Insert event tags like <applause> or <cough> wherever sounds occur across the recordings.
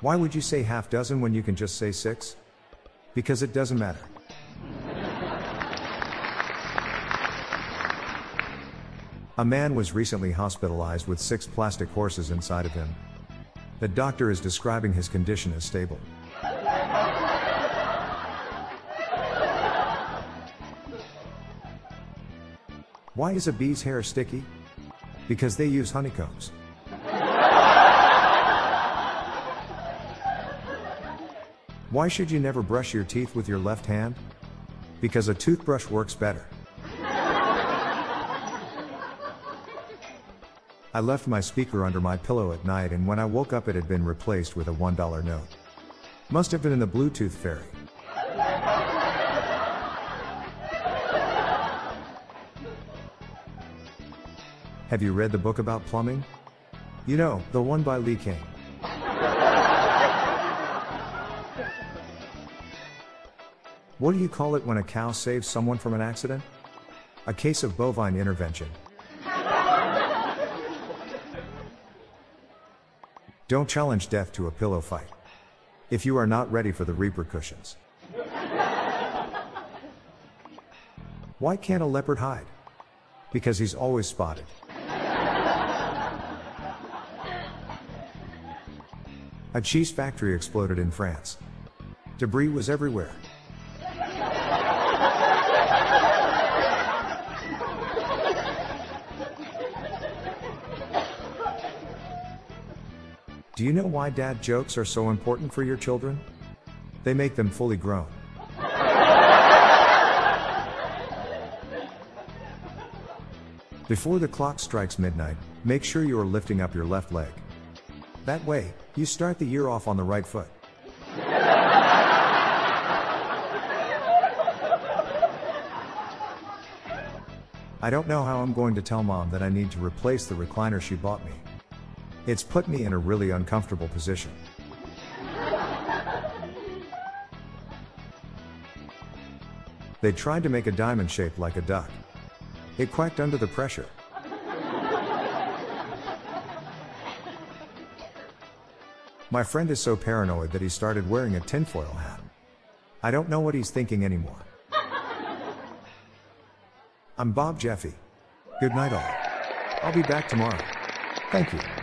Why would you say half dozen when you can just say six? Because it doesn't matter. A man was recently hospitalized with six plastic horses inside of him. The doctor is describing his condition as stable. Why is a bee's hair sticky? Because they use honeycombs. Why should you never brush your teeth with your left hand? Because a toothbrush works better. <laughs> I left my speaker under my pillow at night and when I woke up it had been replaced with a $1 note. Must have been in the Bluetooth fairy. <laughs> Have you read the book about plumbing? You know, the one by Lee King. What do you call it when a cow saves someone from an accident? A case of bovine intervention. Don't challenge death to a pillow fight. If you are not ready for the repercussions. Why can't a leopard hide? Because he's always spotted. A cheese factory exploded in France. Debris was everywhere. Do you know why dad jokes are so important for your children? They make them fully grown. Before the clock strikes midnight, make sure you are lifting up your left leg. That way, you start the year off on the right foot. I don't know how I'm going to tell mom that I need to replace the recliner she bought me. It's put me in a really uncomfortable position. They tried to make a diamond shape like a duck. It quacked under the pressure. My friend is so paranoid that he started wearing a tinfoil hat. I don't know what he's thinking anymore. I'm Bob Jeffy. Good night, all. I'll be back tomorrow. Thank you.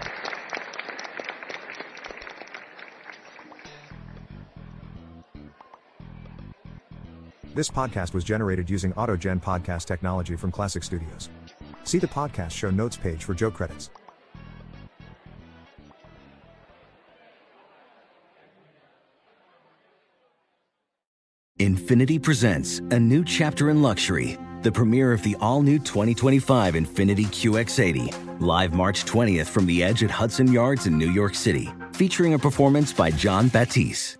This podcast was generated using AutoGen podcast technology from Classic Studios. See the podcast show notes page for joke credits. Infiniti presents a new chapter in luxury, the premiere of the all new 2025 Infiniti QX80, live March 20th from the edge at Hudson Yards in New York City, featuring a performance by Jon Batiste.